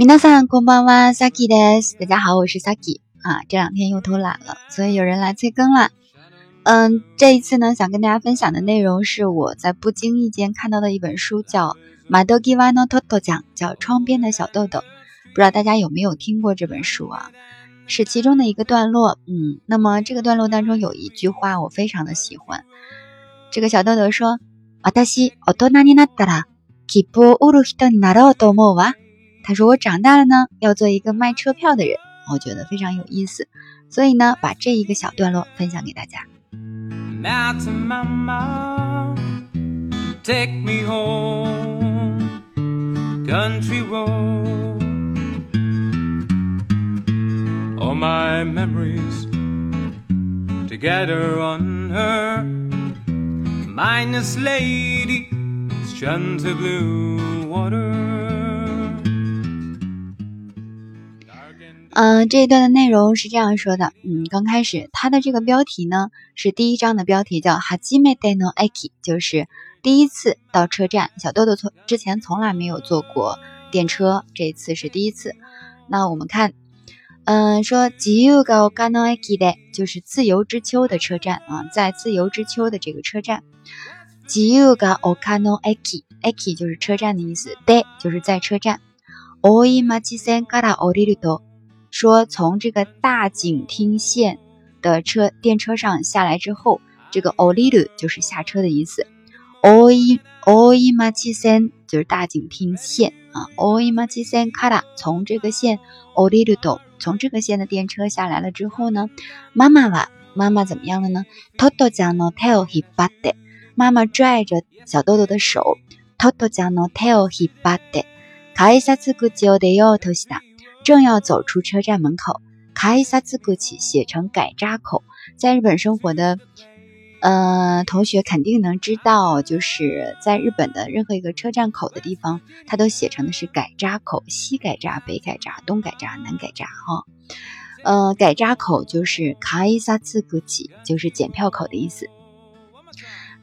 米娜桑こんばんは，Saki です。大家好，我是 Saki 啊。这两天又偷懒了，所以有人来催更了。嗯，这一次呢，想跟大家分享的内容是我在不经意间看到的一本书，叫《马豆吉瓦诺托托奖》，叫《窗边的小豆豆》。不知道大家有没有听过这本书啊？是其中的一个段落。嗯，那么这个段落当中有一句话我非常的喜欢。这个小豆豆说：“私大人になったら切符を売る人になろうと思うわ。” 他说：“我长大了呢，要做一个卖车票的人。”我觉得非常有意思，所以呢，把这一个小段落分享给大家。嗯，这一段的内容是这样说的。嗯，刚开始它的这个标题呢是第一章的标题，叫 “Hajime no Aki”，就是第一次到车站。小豆豆从之前从来没有坐过电车，这一次是第一次。那我们看，嗯，说 “Jiuga Okano Aki” 的，就是自由之丘的车站啊，在自由之丘的这个车站，“Jiuga Okano Aki”，Aki 就是车站的意思，de 就是在车站，“Oimachi-sen kara oriru to”。说从这个大井町线的车电车上下来之后，这个 oliru 就是下车的意思。oi oi machi sen 就是大井町线啊。oi machi sen kara 从这个线 oliru do 从这个线的电车下来了之后呢，妈妈哇妈妈怎么样了呢？toto ja no tail hibate 妈妈拽着小豆豆的手，toto ja no tail hibate 改札口を出ようとした。 正要走出车站门口，卡伊萨兹古奇写成改扎口。在日本生活的，呃，同学肯定能知道，就是在日本的任何一个车站口的地方，它都写成的是改扎口，西改扎、北改扎、东改扎、南改扎，哈。呃，改扎口就是卡伊萨兹古奇，就是检票口的意思。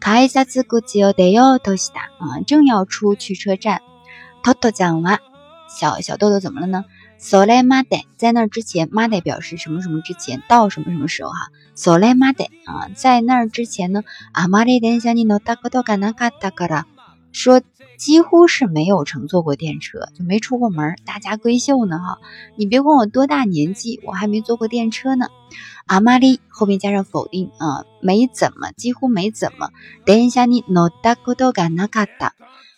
卡伊萨兹古奇哦，得哟，多西达啊，正要出去车站。偷偷讲完，小小豆豆怎么了呢？索莱马代在那之前，马代表示什么什么之前到什么什么时候哈？索莱马代啊，在那之前呢？阿玛里电下尼诺达克多嘎纳卡达嘎拉说几乎是没有乘坐过电车，就没出过门，大家闺秀呢哈！你别管我多大年纪，我还没坐过电车呢。阿玛里后面加上否定啊，没怎么，几乎没怎么。电下尼诺达克多嘎纳卡达。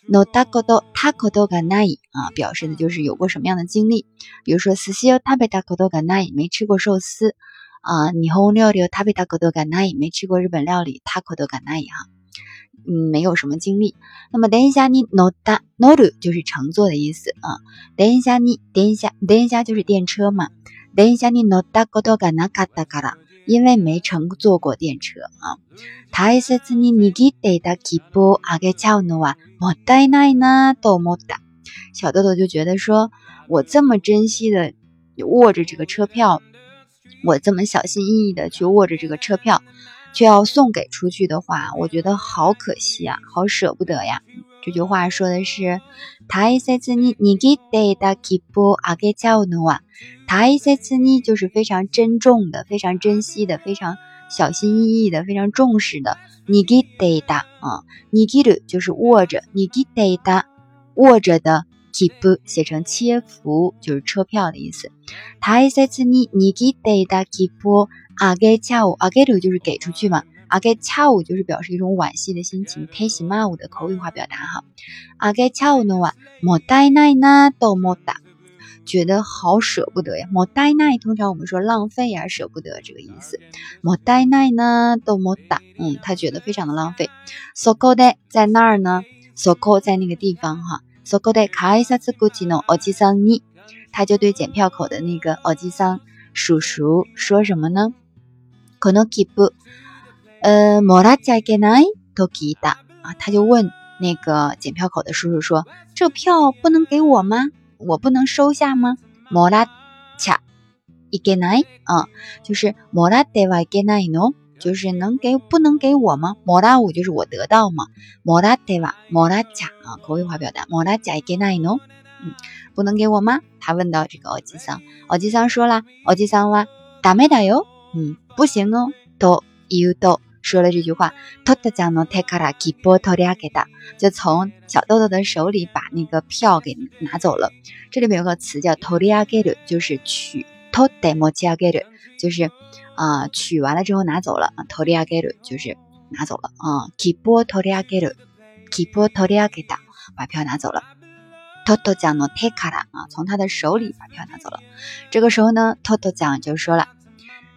No takodo takodo ga nai 啊，表示的就是有过什么样的经历。比如说，sushi o tabe takodo ga nai 没吃过寿司啊，日本料理 tabe takodo ga nai 没吃过日本料理 takodo ga nai 哈，嗯，没有什么经历。那么等一下你 no ta noru 就是乘坐的意思啊，等一下你等一下等一下就是电车嘛，等一下你 no takodo ga nakata kara。因为没乘坐过电车啊。大切に握っていた切符をあげちゃうのはもったいないなと思った。小豆豆就觉得说，我这么珍惜的握着这个车票，我这么小心翼翼的去握着这个车票，却要送给出去的话，我觉得好可惜啊，好舍不得呀。 这句话说的是，大切に握っていた切符をあげちゃうのは。塔伊塞茨尼就是非常珍重的、非常珍惜的、非常小心翼翼的、非常重视的。尼基德达啊，尼基鲁就是握着，尼基德达握着的。keep 写成切符就是车票的意思。塔伊塞茨尼尼基德达 keep 阿给恰乌阿给鲁就是给出去嘛， 阿给恰乌就是表示一种惋惜的心情。泰西马乌的口语化表达哈，阿给恰乌诺瓦莫代奈呢都莫打。觉得好舍不得呀，莫呆奈通常我们说浪费呀，舍不得这个意思。莫呆奈呢都莫打，嗯，他觉得非常的浪费。so go 的在那儿呢，so go 在那个地方哈，so go 的卡伊萨兹古吉诺奥吉桑尼，他就对检票口的那个奥吉桑叔叔说什么呢？可能 keep 呃莫拉加给奈都给的啊，他就问那个检票口的叔叔说，这票不能给我吗？我不能收下吗？莫拉恰伊给奈啊，就是莫拉得瓦给奈喏，就是能给不能给我吗？莫拉五就是我得到吗，莫拉得瓦莫拉恰啊，口语化表达莫拉恰伊给奈喏，嗯，不能给我吗？他问到这个奥吉桑，奥吉桑说了，奥吉桑哇，打没打哟？嗯，不行哦，都有都说了这句话，托特酱诺泰卡拉基波托利亚给的，就从小豆豆的手里把那个票给拿走了。这里面有个词叫托利亚给的，就是取托德莫奇亚给的，就是啊取完了之后拿走了。托利亚给的，就是拿走了啊。基波托利亚给的，基波托利亚给的，把票拿走了。托托酱诺泰卡拉啊，从他的手里把票拿走了。这个时候呢，托托酱就说了，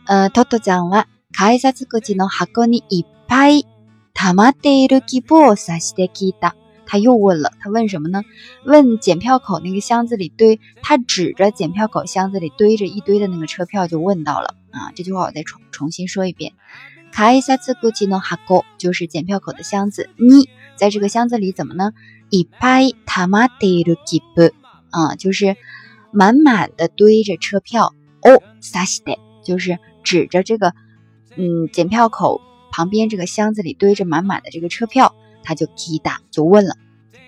呃，托托酱了。改札口の箱にいっぱい溜まっている切符を指して聞いた。他又问了，他问什么呢？问检票口那个箱子里堆，他指着检票口箱子里堆着一堆的那个车票就问到了啊。这句话我再重重新说一遍。改札口の箱就是检票口的箱子，你在这个箱子里怎么呢？いっぱい溜まっている切符啊，就是满满的堆着车票。哦，指して就是指着这个。 嗯，检票口旁边这个箱子里堆着满满的这个车票，他就提打就问了：“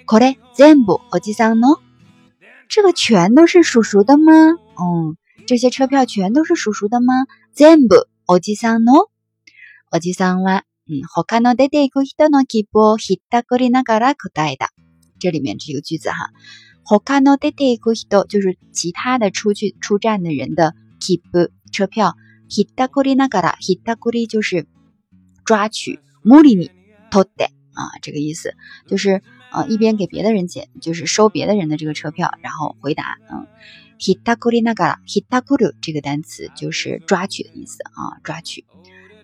これ全部おじさんの？这个全都是叔叔的吗？嗯，这些车票全都是叔叔的吗？全部おじさんの？おじさんは嗯他の出ていく人の切符をひったくりながら答えた。这里面这个句子哈，他の出ていく人就是其他的出去出站的人的切符车票。” hitakuri nagara，hitakuri 就是抓取，muri ni tote 啊，这个意思就是呃一边给别的人捡，就是收别的人的这个车票，然后回答，嗯，hitakuri nagara，hitakuru 这个单词就是抓取的意思啊，抓取，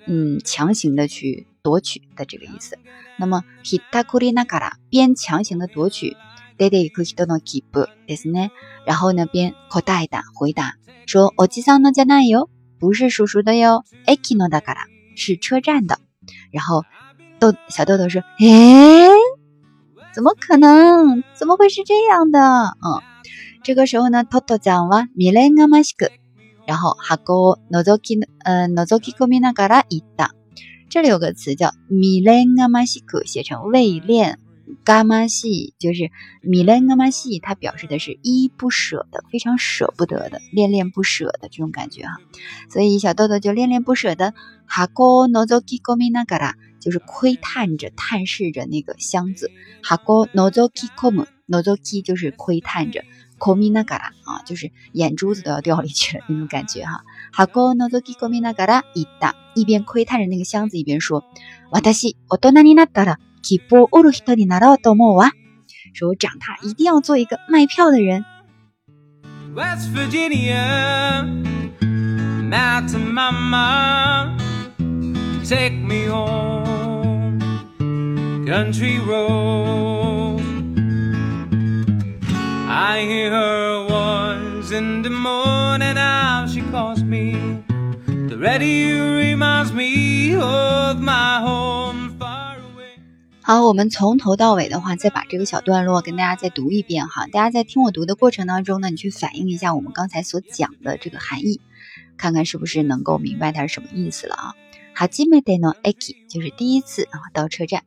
嗯，强行的去夺取的这个意思。那么 hitakuri nagara 边强行的夺取，dede ikuhito no kipu ですね，然后呢边 kodai 的回答说，おじさんのじゃないよ。 不是叔叔的哟，Aki no daka 是车站的。然后豆小豆豆说：“哎，怎么可能？怎么会是这样的？”嗯，这个时候呢，豆豆讲了 Milena Masiku，然后哈哥 nozoki，嗯，nozoki kominagaraida。这里有个词叫 Milena Masiku，写成未恋。伽马西就是米兰伽马西，它表示的是依依不舍的，非常舍不得的，恋恋不舍的这种感觉哈。所以小豆豆就恋恋不舍的哈哥诺佐基科米那嘎啦，就是窥探着、探视着那个箱子。哈哥诺佐基科姆诺佐基就是窥探着，科米那嘎啦啊，就是眼珠子都要掉里去了那种感觉哈。哈哥诺佐基科米那嘎啦一打，一边窥探着那个箱子，一边说：“私大人になったら。” 切符売る人になろうと思うわ。说我长大一定要做一个卖票的人。West Virginia, mountain mama, take me home, country road. I hear her voice in the morning, how she calls me. The radio reminds me of my home. 好，我们从头到尾的话，再把这个小段落跟大家再读一遍哈。大家在听我读的过程当中呢，你去反映一下我们刚才所讲的这个含义，看看是不是能够明白它是什么意思了啊。哈基梅德诺埃基就是第一次啊到车站。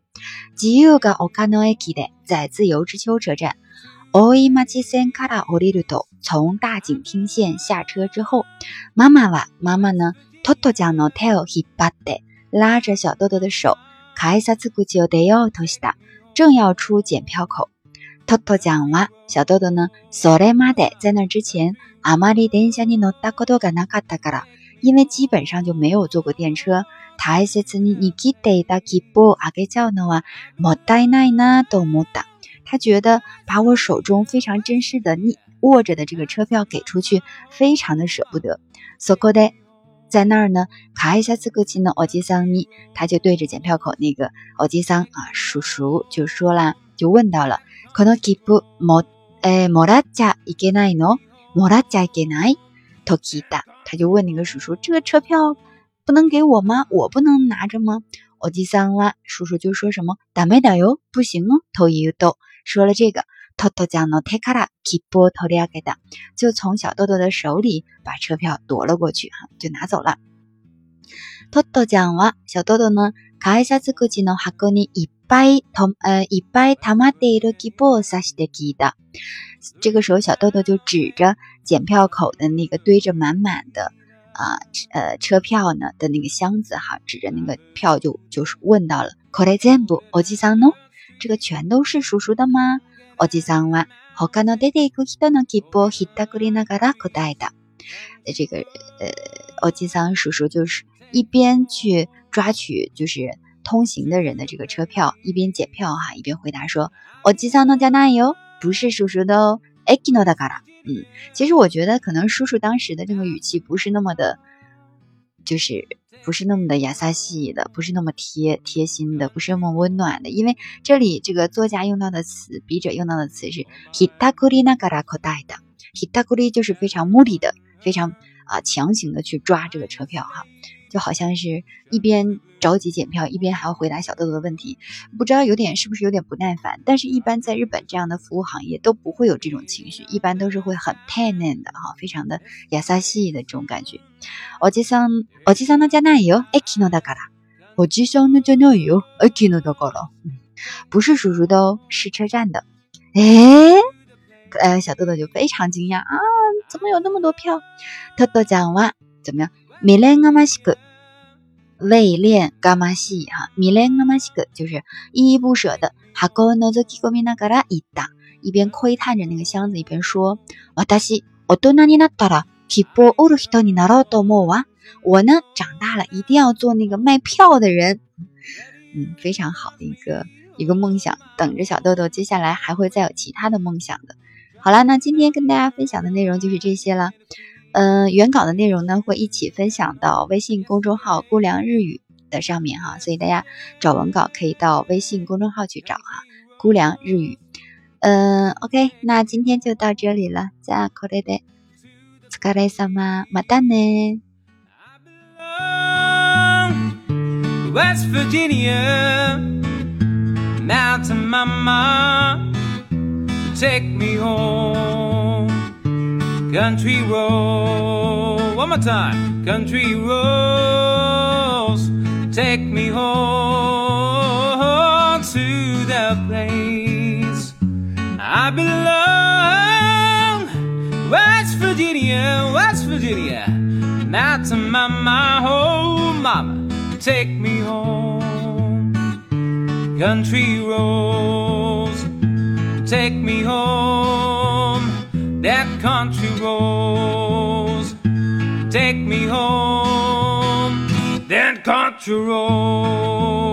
吉尤嘎奥卡诺埃基的在自由之丘车站。オイマチセンカラオリルト从大井町线下车之后，妈妈哇妈妈呢，トトちゃんの手を引っ張って拉着小豆豆的手。 改札口を出ようとした，正要出检票口。トトちゃんは小豆豆呢？それまで在那之前，あまり電車に乗ったことがなかったから，因为基本上就没有坐過電車。大切に握っていた切符をあげちゃうのはもったいないなと思った。他觉得把我手中非常珍视的握握着的这个车票给出去，非常的舍不得。そこで。 在那儿呢，卡一下这个机呢，奥吉桑尼他就对着检票口那个奥吉桑啊叔叔就说了，就问到了，可能切符莫诶莫拉加いけないの？莫拉加いけない？托基达他就问那个叔叔，这个车票不能给我吗？我不能拿着吗？奥吉桑哇叔叔就说什么打没打哟？不行哦，头一豆说了这个。 偷偷将诺泰卡拉基波托利亚给的，就从小豆豆的手里把车票夺了过去，哈，就拿走了。偷偷将哇，小豆豆呢，卡一下子过去呢，哈哥尼一 ぱいと呃いっぱい溜まっている希望さして聞いた。这个时候，小豆豆就指着检票口的那个堆着满满的啊呃车票呢的那个箱子哈，指着那个票就就是问到了。これ全部おじさんの？这个全都是叔叔的吗？ おじさんは他の出ていく人の希望をひったくりながら答えた。这个呃，おじさん叔叔就是一边去抓取就是通行的人的这个车票，一边检票哈，一边回答说：“おじさんのじゃないよ。”不是叔叔的哦，えきのだから。嗯，其实我觉得可能叔叔当时的这个语气不是那么的， 就是不是那么的雅萨西的，不是那么贴贴心的，不是那么温暖的。因为这里这个作家用到的词，笔者用到的词是 hitakuri nagara kodai 的，hitakuri 就是非常目的的，非常啊强行的去抓这个车票哈。就好像是一边着急检票，一边还要回答小豆豆的问题，不知道有点是不是有点不耐烦。但是，一般在日本这样的服务行业都不会有这种情绪，一般都是会很 penen 的哈，非常的亚萨西的这种感觉。おじさん、おじさんのじゃないよ、駅のだから。おじさんのじゃないよ、駅のだから。不是叔叔的哦，是车站的。诶，呃，小豆豆就非常惊讶啊，怎么有那么多票？豆豆讲话怎么样？米レンマシク。 未练伽马西哈，米练伽马西个就是依依不舍的。哈哥诺兹基哥米那嘎拉伊达，一边窥探着那个箱子，一边说：“我达西，我多纳尼纳达拉，希波乌鲁希托尼纳罗多莫瓦。我呢，长大了一定要做那个卖票的人。”嗯，非常好的一个一个梦想，等着小豆豆。接下来还会再有其他的梦想的。好了，那今天跟大家分享的内容就是这些了。嗯，原稿的内容呢会一起分享到微信公众号“姑凉日语”的上面哈，所以大家找文稿可以到微信公众号去找哈，“姑凉日语”。嗯，OK，那今天就到这里了，再これで、お疲れ様、またね。West Virginia, Mountain Mama, take me home. Country road, one more time. Country roads, take me home to the place I belong. West Virginia, West Virginia, not to my, my home, mama, take me home. Country roads, take me home that country roads take me home. That country roads.